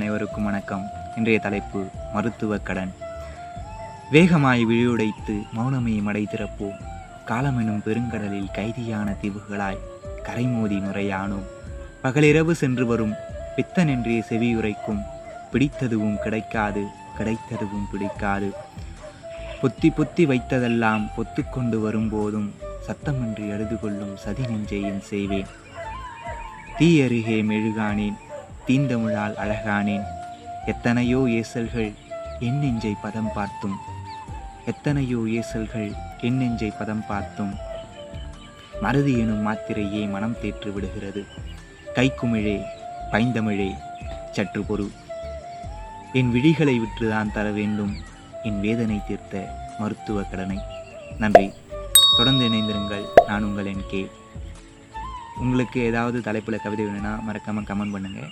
அனைவருக்கும் வணக்கம். இன்றைய தலைப்பு மருத்துவ கடன். வேகமாய் விழியுடைத்து மௌனமே மடை திறப்போம். காலமெனும் பெருங்கடலில் கைதியான தீவுகளாய் கரைமோதி நுரையானோம் பகலிரவு சென்று வரும் பித்தனென்றே செவியுரைக்கும். பிடித்ததுவும் கிடைக்காது கிடைத்ததுவும் பிடிக்காது. பொத்தி பொத்தி வைத்ததெல்லாம் பொத்துக்கொண்டு வரும்போதும் சத்தமின்றி அழுது கொள்ளும் சதி நெஞ்சையும் செய்வேன். தீயருகே மெழுகானேன் தீந்தமிழால் அழகானேன். எத்தனையோ ஏசல்கள் என் நெஞ்சை பதம் பார்த்தும். எத்தனையோ ஏசல்கள் என் நெஞ்சை பதம் பார்த்தும். மறதி எனும் மாத்திரையே மனம் தேற்று விடுகிறது. கைக்குமிழே பைந்தமிழே சற்று பொறு. என் விழிகளை விற்றுதான் தர வேண்டும். என் வேதனை தீர்த்த மருத்துவ கடனை. நன்றி. தொடர்ந்து இணைந்திருங்கள். நான் உங்கள் என் கே. உங்களுக்கு ஏதாவது தலைப்பில் கவிதை வேணும்னா மறக்காமல் கமெண்ட் பண்ணுங்கள்